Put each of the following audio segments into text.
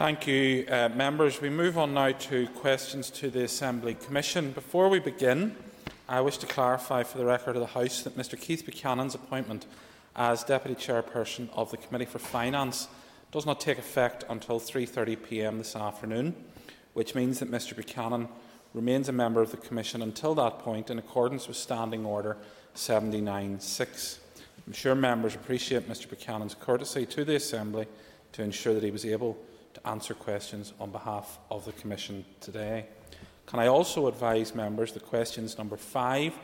Thank you, uh, members. We move on now to questions to the Assembly Commission. Before we begin, I wish to clarify for the record of the House that Mr Keith Buchanan's appointment as Deputy Chairperson of the Committee for Finance does not take effect until 3.30pm this afternoon, which means that Mr Buchanan remains a member of the Commission until that point in accordance with Standing Order 79.6. I'm sure members appreciate Mr Buchanan's courtesy to the Assembly to ensure that he was able to answer questions on behalf of the Commission today. Can I also advise members that questions number 5,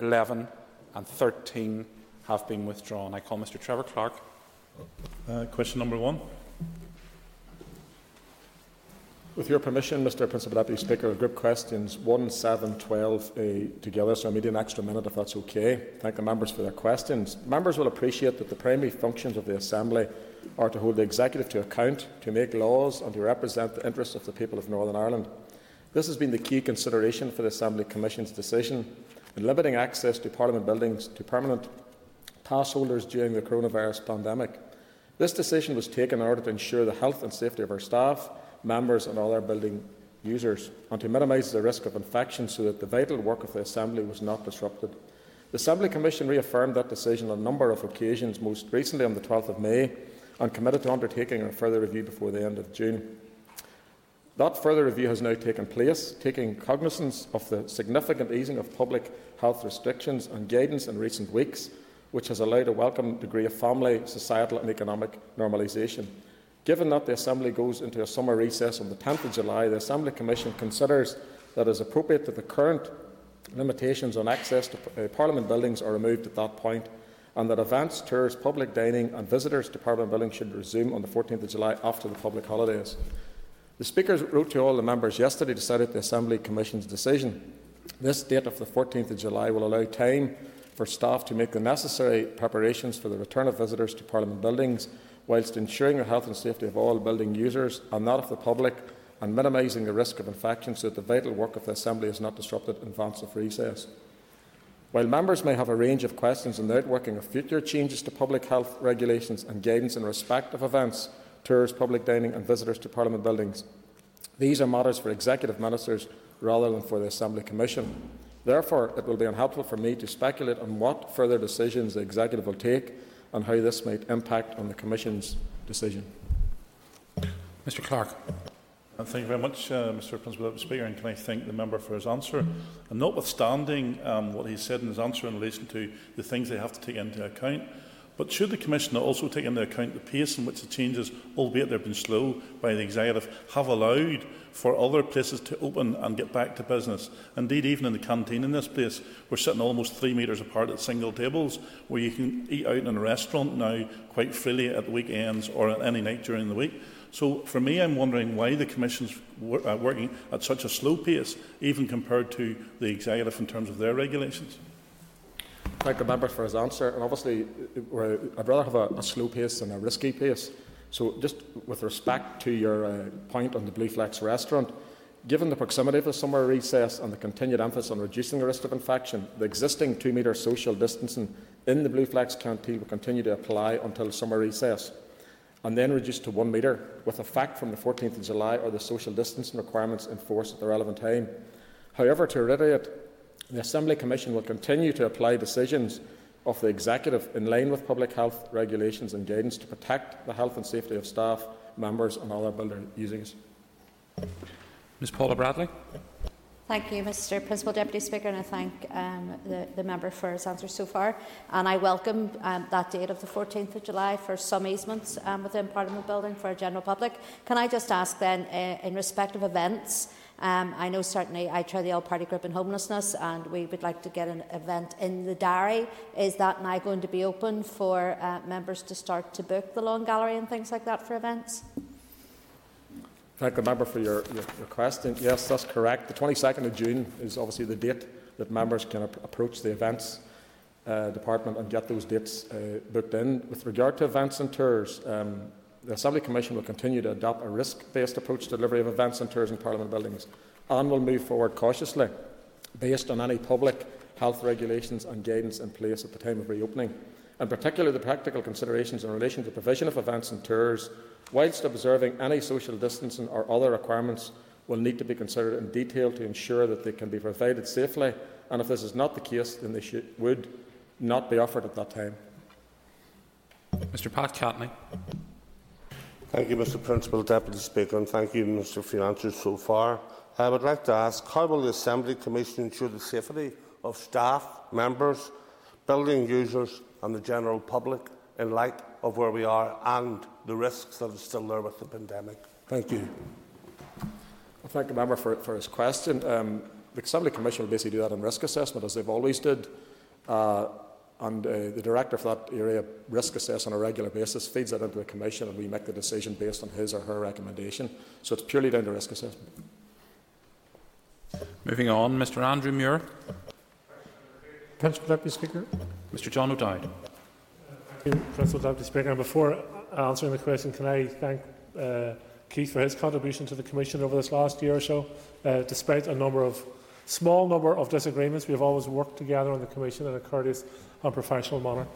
11 and 13 have been withdrawn? I call Mr Trevor Clarke. Uh, question number one. With your permission, Mr Principal Deputy Speaker, I'll group questions 1, 7, 12 uh, together, so I need an extra minute if that's okay. Thank the members for their questions. Members will appreciate that the primary functions of the Assembly are to hold the Executive to account, to make laws and to represent the interests of the people of Northern Ireland. This has been the key consideration for the Assembly Commission's decision in limiting access to Parliament buildings to permanent pass holders during the coronavirus pandemic. This decision was taken in order to ensure the health and safety of our staff, members and all our building users, and to minimise the risk of infection so that the vital work of the Assembly was not disrupted. The Assembly Commission reaffirmed that decision on a number of occasions, most recently on the 12th of May, and committed to undertaking a further review before the end of June. That further review has now taken place, taking cognizance of the significant easing of public health restrictions and guidance in recent weeks, which has allowed a welcome degree of family, societal and economic normalisation. Given that the Assembly goes into a summer recess on the 10th of July, the Assembly Commission considers that it is appropriate that the current limitations on access to uh, Parliament buildings are removed at that point, and that events, tours, public dining and visitors to Parliament buildings should resume on the 14th of July after the public holidays. The Speaker wrote to all the members yesterday to set out the Assembly Commission's decision. This date of the 14th of July will allow time for staff to make the necessary preparations for the return of visitors to Parliament buildings whilst ensuring the health and safety of all building users and that of the public and minimising the risk of infection so that the vital work of the Assembly is not disrupted in advance of recess. While members may have a range of questions on the outworking of future changes to public health regulations and guidance in respect of events, tours, public dining and visitors to Parliament buildings, these are matters for executive ministers rather than for the Assembly Commission. Therefore, it will be unhelpful for me to speculate on what further decisions the executive will take and how this might impact on the Commission's decision. Mr Clarke. Thank you very much, uh, Mr. Principal Speaker, and can I thank the member for his answer. And notwithstanding um, what he said in his answer in relation to the things they have to take into account, but should the Commission also take into account the pace in which the changes, albeit they've been slow by the Executive, have allowed for other places to open and get back to business? Indeed, even in the canteen in this place, we're sitting almost three metres apart at single tables, where you can eat out in a restaurant now quite freely at the weekends or at any night during the week. So, for me, I'm wondering why the Commission's wor uh, working at such a slow pace, even compared to the Executive in terms of their regulations. Thank the member for his answer. And obviously, I'd rather have a, a slow pace than a risky pace. So, just with respect to your uh, point on the Blue Flax restaurant, given the proximity of the summer recess and the continued emphasis on reducing the risk of infection, the existing two metre social distancing in the Blue Flax canteen will continue to apply until summer recess and then reduced to one metre, with effect from the 14th of July or the social distancing requirements in force at the relevant time. However, to reiterate, the Assembly Commission will continue to apply decisions of the Executive in line with public health regulations and guidance to protect the health and safety of staff, members and other building users. Ms Paula Bradley. Thank you, Mr Principal Deputy Speaker, and I thank um, the, the, member for his answer so far. And I welcome um, that date of the 14th of July for some easements um, within Parliament Building for a general public. Can I just ask then, uh, in respect of events, um, I know certainly I chair the All Party Group in Homelessness, and we would like to get an event in the diary. Is that now going to be open for uh, members to start to book the Long Gallery and things like that for events? Thank the member for your, your, question. Yes, that's correct. The 22nd of June is obviously the date that members can ap approach the events uh, department and get those dates uh, booked in. With regard to events and tours, um, the Assembly Commission will continue to adopt a risk-based approach to delivery of events and tours in Parliament buildings and will move forward cautiously based on any public health regulations and guidance in place at the time of reopening. In particular, the practical considerations in relation to the provision of events and tours whilst observing any social distancing or other requirements will need to be considered in detail to ensure that they can be provided safely, and if this is not the case, then they should, would not be offered at that time. Mr Pat Catney. Thank you, Mr Principal Deputy Speaker, and thank you, Mr for your answers so far. I would like to ask, how will the Assembly Commission ensure the safety of staff, members, building users and the general public in light of where we are and the risks that are still there with the pandemic? Thank you. I thank the member for, for his question. Um, the Assembly Commission will basically do that in risk assessment, as they've always did. Uh, and uh, the director for that area risk assess on a regular basis, feeds that into the commission, and we make the decision based on his or her recommendation. So it's purely down to risk assessment. Moving on, Mr Andrew Muir. Principal Deputy Speaker. Mr John O'Dowd. Principal Deputy Speaker. And before answering the question, can I thank uh, Keith for his contribution to the Commission over this last year or so. Uh, despite a number of small number of disagreements, we have always worked together on the Commission in a courteous and professional manner.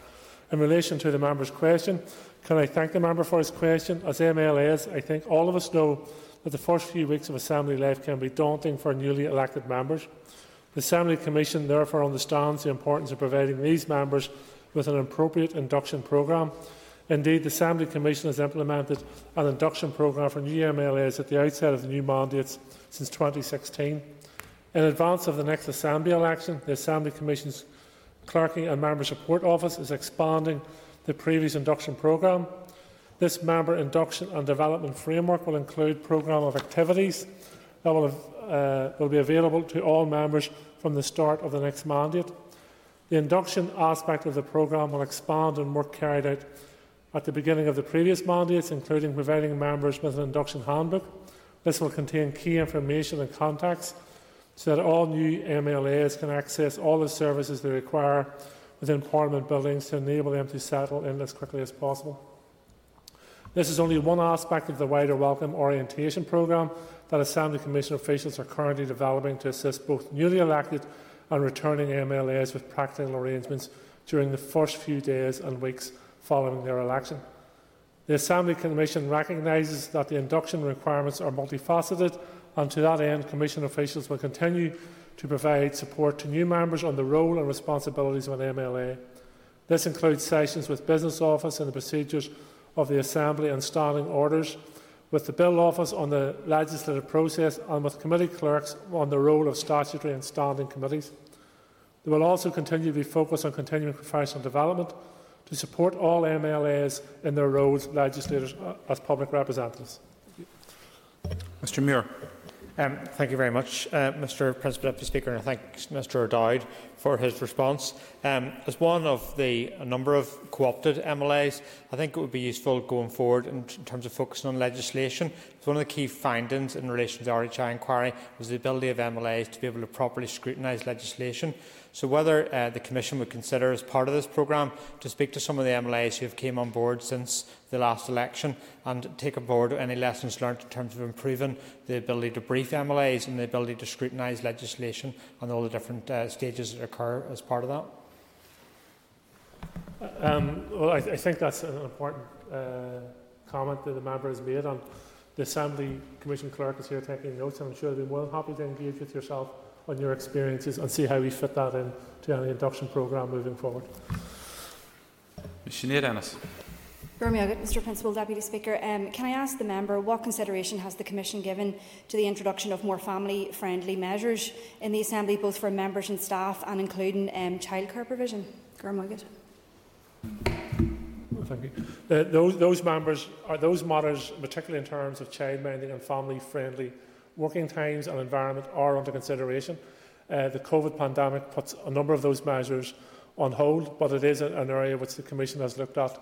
In relation to the member's question, can I thank the member for his question? As MLAs, I think all of us know that the first few weeks of Assembly life can be daunting for newly elected members. The Assembly Commission therefore understands the importance of providing these members with an appropriate induction programme. Indeed, the Assembly Commission has implemented an induction programme for new MLAs at the outset of the new mandates since 2016. In advance of the next Assembly election, the Assembly Commission's Clerking and Member Support Office is expanding the previous induction programme. This member induction and development framework will include programme of activities that will, have, uh, will be available to all members from the start of the next mandate. The induction aspect of the programme will expand on work carried out at the beginning of the previous mandates, including providing members with an induction handbook. This will contain key information and contacts so that all new MLAs can access all the services they require within Parliament buildings to enable them to settle in as quickly as possible. This is only one aspect of the wider welcome orientation programme that Assembly Commission officials are currently developing to assist both newly elected and returning MLAs with practical arrangements during the first few days and weeks following their election. The Assembly Commission recognises that the induction requirements are multifaceted and to that end Commission officials will continue to provide support to new members on the role and responsibilities of an MLA. This includes sessions with Business Office and the procedures of the Assembly and standing orders, with the Bill Office on the legislative process and with committee clerks on the role of statutory and standing committees. They will also continue to be focused on continuing professional development to support all MLAs in their roles legislators uh, as public representatives. Mr Muir. Um, thank you very much, uh, Mr. Principal Deputy Speaker, and I thank Mr. O'Dowd for his response. Um, as one of the a number of co-opted MLAs, I think it would be useful going forward in, in terms of focusing on legislation. So one of the key findings in relation to the RHI inquiry was the ability of MLAs to be able to properly scrutinise legislation. So whether uh, the Commission would consider as part of this programme to speak to some of the MLAs who have came on board since the last election and take on board any lessons learned in terms of improving the ability to brief MLAs and the ability to scrutinise legislation and all the different uh, stages that occur as part of that? Um, well, I, I, think that's an important uh, comment that the member has made, and the Assembly Commission Clerk is here taking notes, and I'm sure they'll be more than happy to engage with yourself on your experiences and see how we fit that in to any induction programme moving forward. Mr. Sinead Ennis. Mr Principal Deputy Speaker, um, can I ask the member what consideration has the Commission given to the introduction of more family-friendly measures in the Assembly, both for members and staff, and including um, childcare provision? Thank you. Uh, those, those members are those matters, particularly in terms of childminding and family-friendly working times and environment are under consideration. Uh, the COVID pandemic puts a number of those measures on hold, but it is an area which the Commission has looked at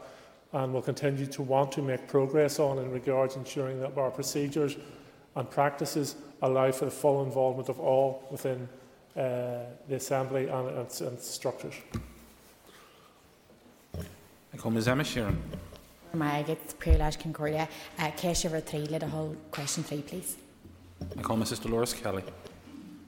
and will continue to want to make progress on in regards ensuring that our procedures and practices allow for the full involvement of all within uh, the Assembly and its, its structures. I call Ms Emma Sheerin. My get Privilege Concordia. Uh, Case over three, let a whole question three, please. I call Mrs Dolores Kelly.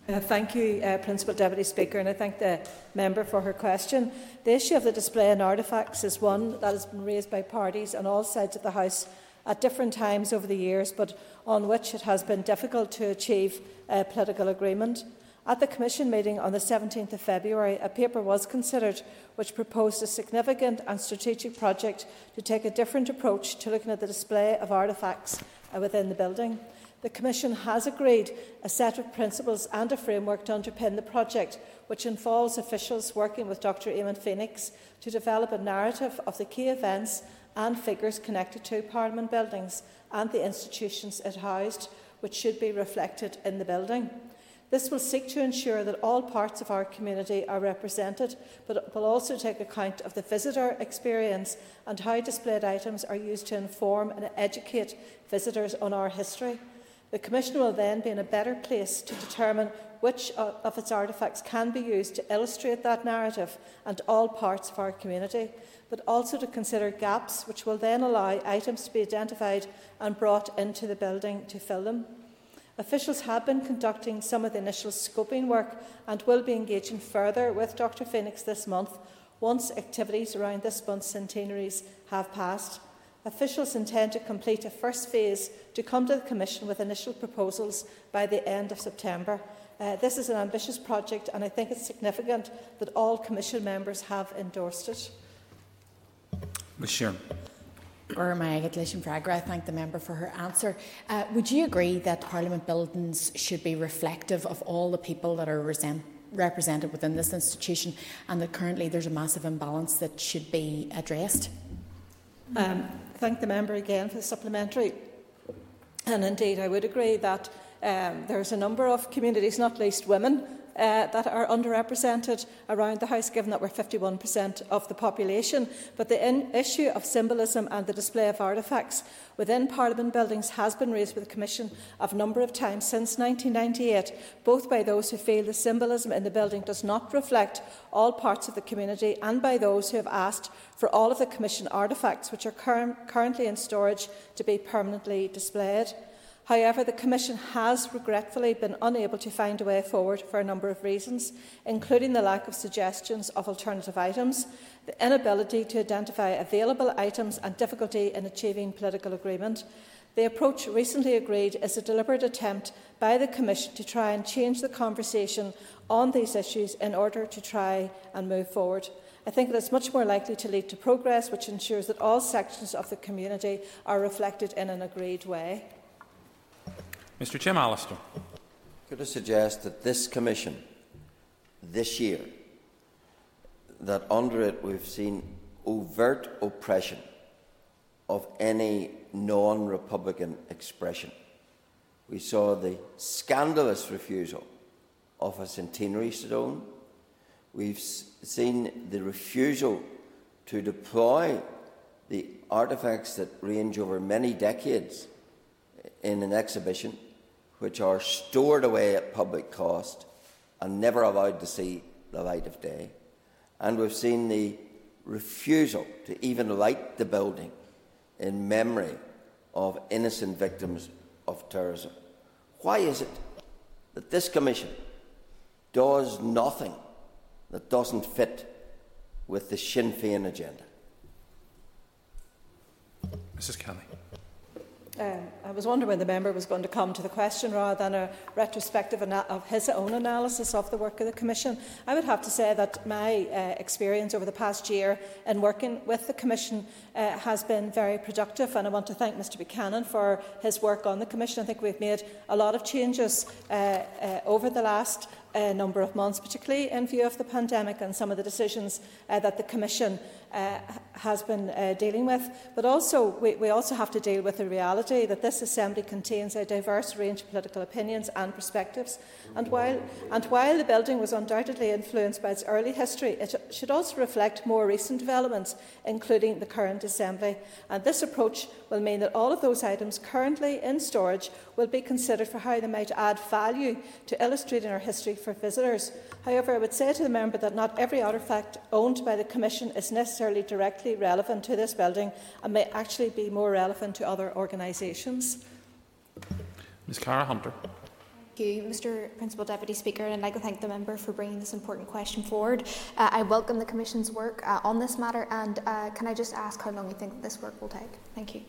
Uh, thank you, uh, Principal Deputy Speaker, and I thank the member for her question. The issue of the display and artefacts is one that has been raised by parties on all sides of the House at different times over the years, but on which it has been difficult to achieve uh, political agreement. At the Commission meeting on the 17th of February, a paper was considered which proposed a significant and strategic project to take a different approach to looking at the display of artefacts uh, within the building. The Commission has agreed a set of principles and a framework to underpin the project, which involves officials working with Dr Eamon Phoenix to develop a narrative of the key events and figures connected to Parliament buildings and the institutions it housed, which should be reflected in the building. This will seek to ensure that all parts of our community are represented, but will also take account of the visitor experience and how displayed items are used to inform and educate visitors on our history. The Commission will then be in a better place to determine which of its artefacts can be used to illustrate that narrative and all parts of our community, but also to consider gaps which will then allow items to be identified and brought into the building to fill them. Officials have been conducting some of the initial scoping work and will be engaging further with Dr Phoenix this month once activities around this month's centenaries have passed. Officials intend to complete a first phase to come to the Commission with initial proposals by the end of September. Uh, this is an ambitious project and I think it's significant that all Commission members have endorsed it. Ms Sheerin. I thank the member for her answer. Uh, would you agree that Parliament buildings should be reflective of all the people that are resent- represented within this institution and that currently there's a massive imbalance that should be addressed? Um, thank the member again for the supplementary. And indeed, I would agree that um, there's a number of communities, not least women, uh, that are underrepresented around the House, given that we're 51% of the population. But the in- issue of symbolism and the display of artefacts within Parliament buildings has been raised with the Commission a number of times since 1998, both by those who feel the symbolism in the building does not reflect all parts of the community and by those who have asked for all of the Commission artefacts which are cur- currently in storage to be permanently displayed. However, the Commission has regretfully been unable to find a way forward for a number of reasons, including the lack of suggestions of alternative items, the inability to identify available items and difficulty in achieving political agreement. The approach recently agreed is a deliberate attempt by the Commission to try and change the conversation on these issues in order to try and move forward. I think that it's much more likely to lead to progress which ensures that all sections of the community are reflected in an agreed way. Mr Jim Allister. Could I suggest that this Commission, this year, that under it we've seen overt oppression of any non Republican expression. We saw the scandalous refusal of a centenary stone. We've seen the refusal to deploy the artefacts that range over many decades in an exhibition which are stored away at public cost and never allowed to see the light of day. And we've seen the refusal to even light the building in memory of innocent victims of terrorism. Why is it that this Commission does nothing that doesn't fit with the Sinn Féin agenda? Mrs Kelly. Um, I was wondering when the member was going to come to the question rather than a retrospective of his own analysis of the work of the Commission. I would have to say that my uh, experience over the past year in working with the Commission uh, has been very productive and I want to thank Mr Buchanan for his work on the Commission. I think we've made a lot of changes uh, uh, over the last uh, number of months, particularly in view of the pandemic and some of the decisions uh, that the Commission uh, has been uh, dealing with. But also, we, we also have to deal with the reality that this Assembly contains a diverse range of political opinions and perspectives. And while, and while the building was undoubtedly influenced by its early history, it should also reflect more recent developments, including the current Assembly. And this approach will mean that all of those items currently in storage will be considered for how they might add value to illustrating our history for visitors. However, I would say to the member that not every artefact owned by the Commission is necessarily directly relevant to this building and may actually be more relevant to other organisations. Ms Cara Hunter. Thank you, Mr Principal Deputy Speaker, and I'd like to thank the member for bringing this important question forward. Uh, I welcome the Commission's work uh, on this matter, and uh, can I just ask how long you think this work will take? Thank you.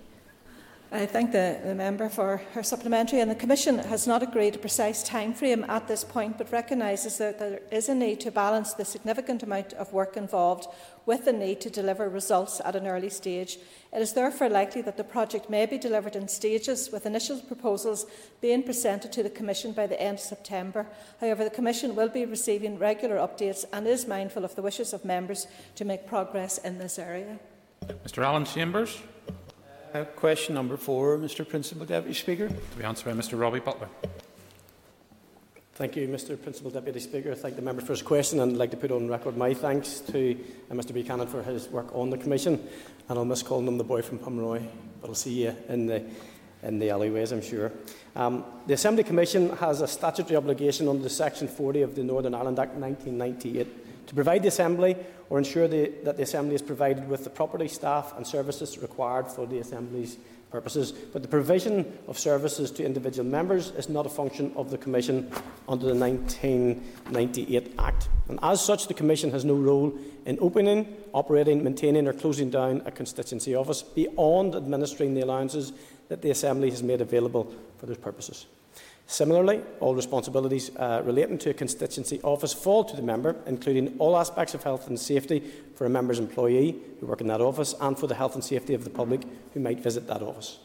I thank the, the member for her supplementary. And the Commission has not agreed a precise time frame at this point, but recognises that there is a need to balance the significant amount of work involved with the need to deliver results at an early stage. It is therefore likely that the project may be delivered in stages, with initial proposals being presented to the Commission by the end of September. However, the Commission will be receiving regular updates and is mindful of the wishes of members to make progress in this area. Mr Alan Chambers. Uh, question number four, Mr Principal Deputy Speaker. To be answered by Mr Robbie Butler. Thank you, Mr Principal Deputy Speaker. I thank the member for his question and I'd like to put on record my thanks to uh, Mr Buchanan for his work on the Commission. And I'll miss calling him the boy from Pomeroy, but I'll see you in the, in the alleyways, I'm sure. Um, the Assembly Commission has a statutory obligation under Section 40 of the Northern Ireland Act 1998 to provide the Assembly or ensure the, that the Assembly is provided with the property, staff and services required for the Assembly's purposes. But the provision of services to individual members is not a function of the Commission under the 1998 Act. And as such, the Commission has no role in opening, operating, maintaining or closing down a constituency office beyond administering the allowances that the Assembly has made available for those purposes. Similarly, all responsibilities uh, relating to a constituency office fall to the member, including all aspects of health and safety for a member's employee who work in that office and for the health and safety of the public who might visit that office.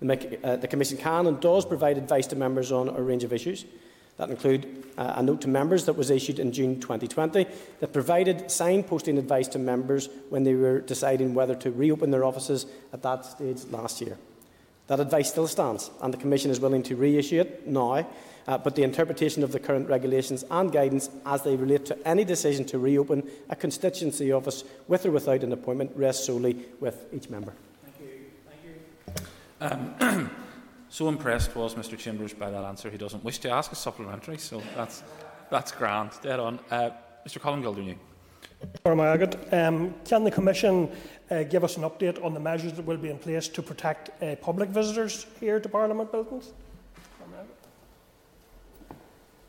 The, uh, the Commission can and does provide advice to members on a range of issues. That include uh, a note to members that was issued in June 2020 that provided signposting advice to members when they were deciding whether to reopen their offices at that stage last year. That advice still stands, and the Commission is willing to reissue it now, uh, but the interpretation of the current regulations and guidance as they relate to any decision to reopen a constituency office with or without an appointment rests solely with each member. Thank you. Thank you. Um, so impressed was Mr Chambers by that answer, he doesn't wish to ask a supplementary, so that's, that's grand. Dead on. Uh, Mr Colm Gildernew. Um, can the Commission uh, give us an update on the measures that will be in place to protect uh, public visitors here to Parliament buildings?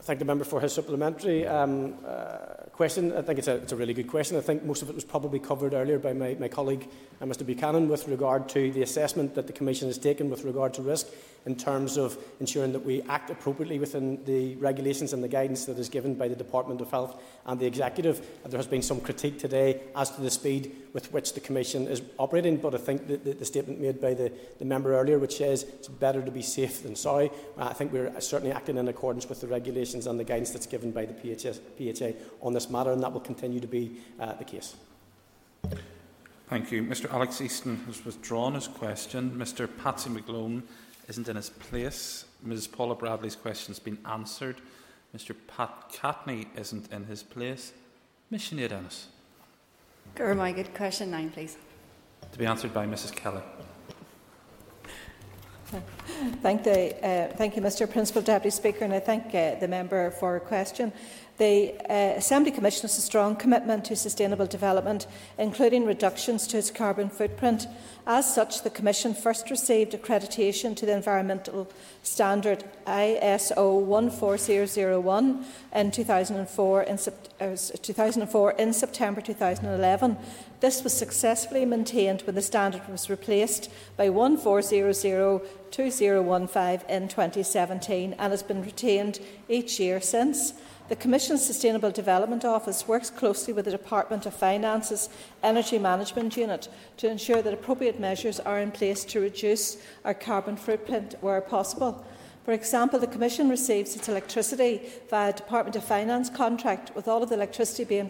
Thank the member for his supplementary um, uh, question. I think it's a, it's a, really good question. I think most of it was probably covered earlier by my, my colleague, Mr Buchanan, with regard to the assessment that the Commission has taken with regard to risk in terms of ensuring that we act appropriately within the regulations and the guidance that is given by the Department of Health and the Executive. There has been some critique today as to the speed with which the Commission is operating, but I think that the, the statement made by the, the member earlier, which says it's better to be safe than sorry, uh, I think we're certainly acting in accordance with the regulations and the guidance that's given by the PHS, PHA on this matter, and that will continue to be uh, the case. Thank you. Mr Alex Easton has withdrawn his question. Mr Patsy McGlone isn't in his place. Ms Paula Bradley's question has been answered. Mr Pat Catney isn't in his place. Ms Sinead Ennis. my good question nine, please. To be answered by Mrs Kelly. Thank, the, uh, thank you, Mr Principal Deputy Speaker, and I thank uh, the member for a question. The uh, Assembly Commission has a strong commitment to sustainable development, including reductions to its carbon footprint. As such, the Commission first received accreditation to the environmental standard ISO 14001 in 2004 in, uh, 2004 in September 2011. This was successfully maintained when the standard was replaced by 1400 2015 in 2017 and has been retained each year since. The Commission's Sustainable Development Office works closely with the Department of Finance's Energy Management Unit to ensure that appropriate measures are in place to reduce our carbon footprint where possible. For example, the Commission receives its electricity via a Department of Finance contract, with all of the electricity being,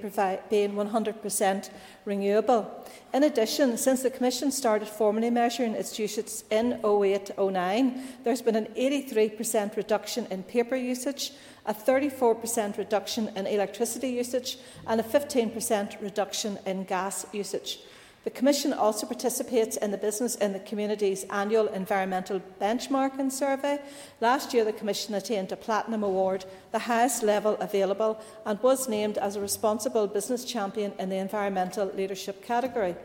being 100% renewable. In addition, since the Commission started formally measuring its usage in 0809, there has been an 83% reduction in paper usage, a 34% reduction in electricity usage, and a 15% reduction in gas usage. The Commission also participates in the Business in the Community's annual environmental benchmarking survey. Last year, the Commission attained a Platinum Award, the highest level available, and was named as a responsible business champion in the environmental leadership category.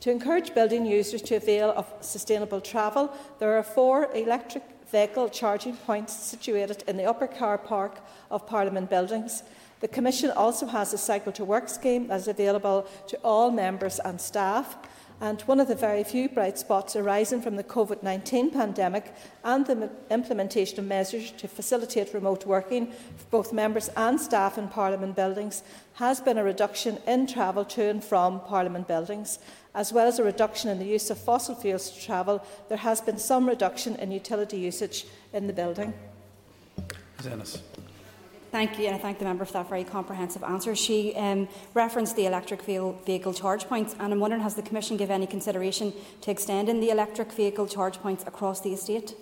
To encourage building users to avail of sustainable travel, there are four electric vehicle charging points situated in the upper car park of Parliament buildings. The Commission also has a Cycle to Work scheme that is available to all members and staff. and one of the very few bright spots arising from the COVID 19 pandemic and the implementation of measures to facilitate remote working for both members and staff in Parliament buildings has been a reduction in travel to and from Parliament buildings. As well as a reduction in the use of fossil fuels to travel, there has been some reduction in utility usage in the building. Ennis. Thank you, and I thank the member for that very comprehensive answer. She um, referenced the electric vehicle charge points, and I'm wondering has the Commission given any consideration to extending the electric vehicle charge points across the estate?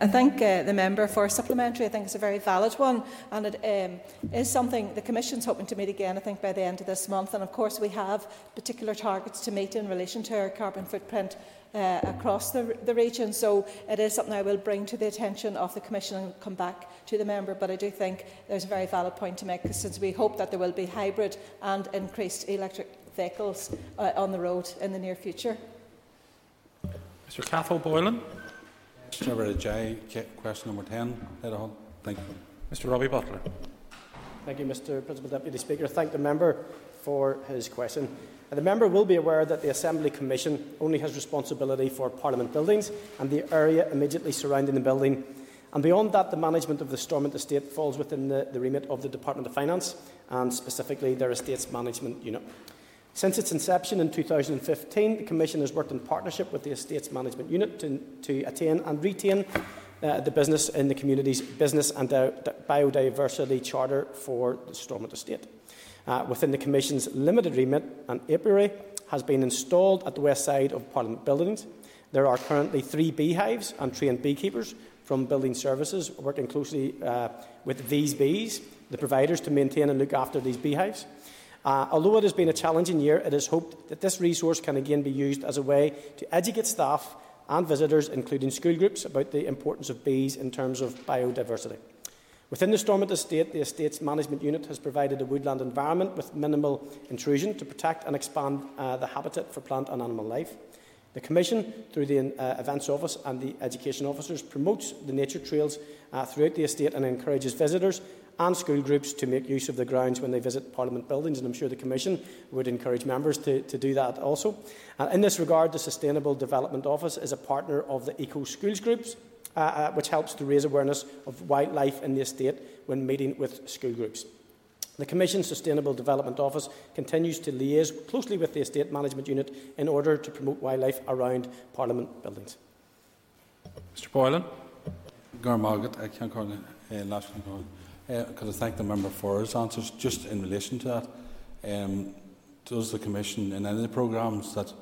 I thank uh, the member for a supplementary. I think it's a very valid one, and it um, is something the Commission's hoping to meet again. I think by the end of this month, and of course we have particular targets to meet in relation to our carbon footprint uh, across the, the region. So it is something I will bring to the attention of the Commission and come back to the member. But I do think there's a very valid point to make since we hope that there will be hybrid and increased electric vehicles uh, on the road in the near future. Mr Cathal Boylan. Member Jai, question number 10. Thank you. Mr Robbie Butler. Thank you, Mr Principal Deputy Speaker. Thank the member for his question. Uh, the member will be aware that the Assembly Commission only has responsibility for Parliament buildings and the area immediately surrounding the building. And beyond that, the management of the Stormont Estate falls within the, the remit of the Department of Finance and specifically their Estates Management Unit. Since its inception in 2015, the Commission has worked in partnership with the Estates Management Unit to, to attain and retain uh, the business in the community's business and biodiversity charter for the Stormont Estate uh, within the Commission's limited remit, an apiary has been installed at the west side of Parliament buildings. There are currently three beehives and trained beekeepers from Building Services working closely uh, with these bees, the providers, to maintain and look after these beehives. Uh, although it has been a challenging year, it is hoped that this resource can again be used as a way to educate staff and visitors, including school groups, about the importance of bees in terms of biodiversity. Within the Stormont Estate, the Estates Management Unit has provided a woodland environment with minimal intrusion to protect and expand uh, the habitat for plant and animal life. The Commission, through the uh, Events Office and the Education Officers, promotes the nature trails uh, throughout the estate and encourages visitors and school groups to make use of the grounds when they visit Parliament buildings, and I'm sure the Commission would encourage members to, to do that also. Uh, in this regard, the Sustainable Development Office is a partner of the Eco Schools Groups, uh, uh, which helps to raise awareness of wildlife in the estate when meeting with school groups. The Commission's Sustainable Development Office continues to liaise closely with the Estate Management Unit in order to promote wildlife around Parliament buildings. Mr Boylan. Garmargaret, I can't call it last Could I thank the member for his answers? Just in relation to that, um, does the Commission in any of the programmes that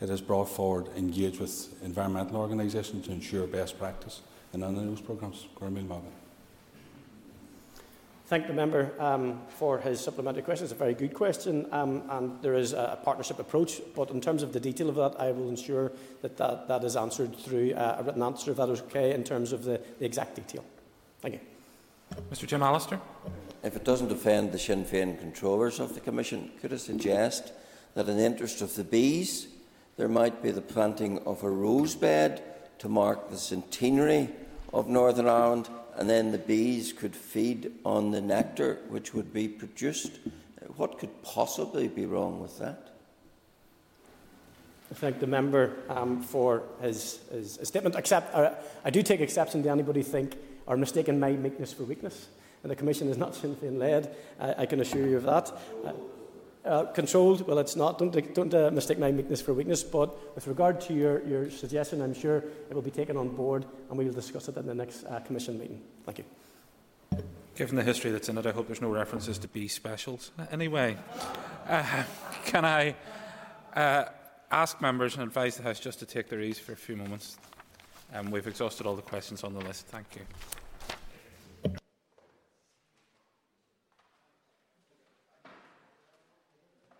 it has brought forward engage with environmental organisations to ensure best practice in any of those programmes. Thank the member um, for his supplementary question. It's a very good question, um, and there is a partnership approach. But in terms of the detail of that, I will ensure that that, that is answered through uh, a written answer, if that is okay, in terms of the, the exact detail. Thank you. Mr. Jim Allister. If it doesn't offend the Sinn Féin controllers of the Commission, could I suggest that, in the interest of the bees, there might be the planting of a rose bed to mark the centenary of Northern Ireland, and then the bees could feed on the nectar which would be produced. What could possibly be wrong with that? I thank the member um, for his, his, his, statement. Except, uh, I do take exception to anybody think or mistaking my meekness for weakness. And the Commission is not Sinn Féin led, I, I can assure you of that. Uh, uh, controlled, well, it's not. Don't, don't uh, mistake my meekness for weakness. But with regard to your, your suggestion, I'm sure it will be taken on board and we will discuss it in the next uh, Commission meeting. Thank you. Given the history that's in it, I hope there's no references to B specials. Anyway, uh, can I uh, ask members and advise the House just to take their ease for a few moments? Um, we've exhausted all the questions on the list. Thank you.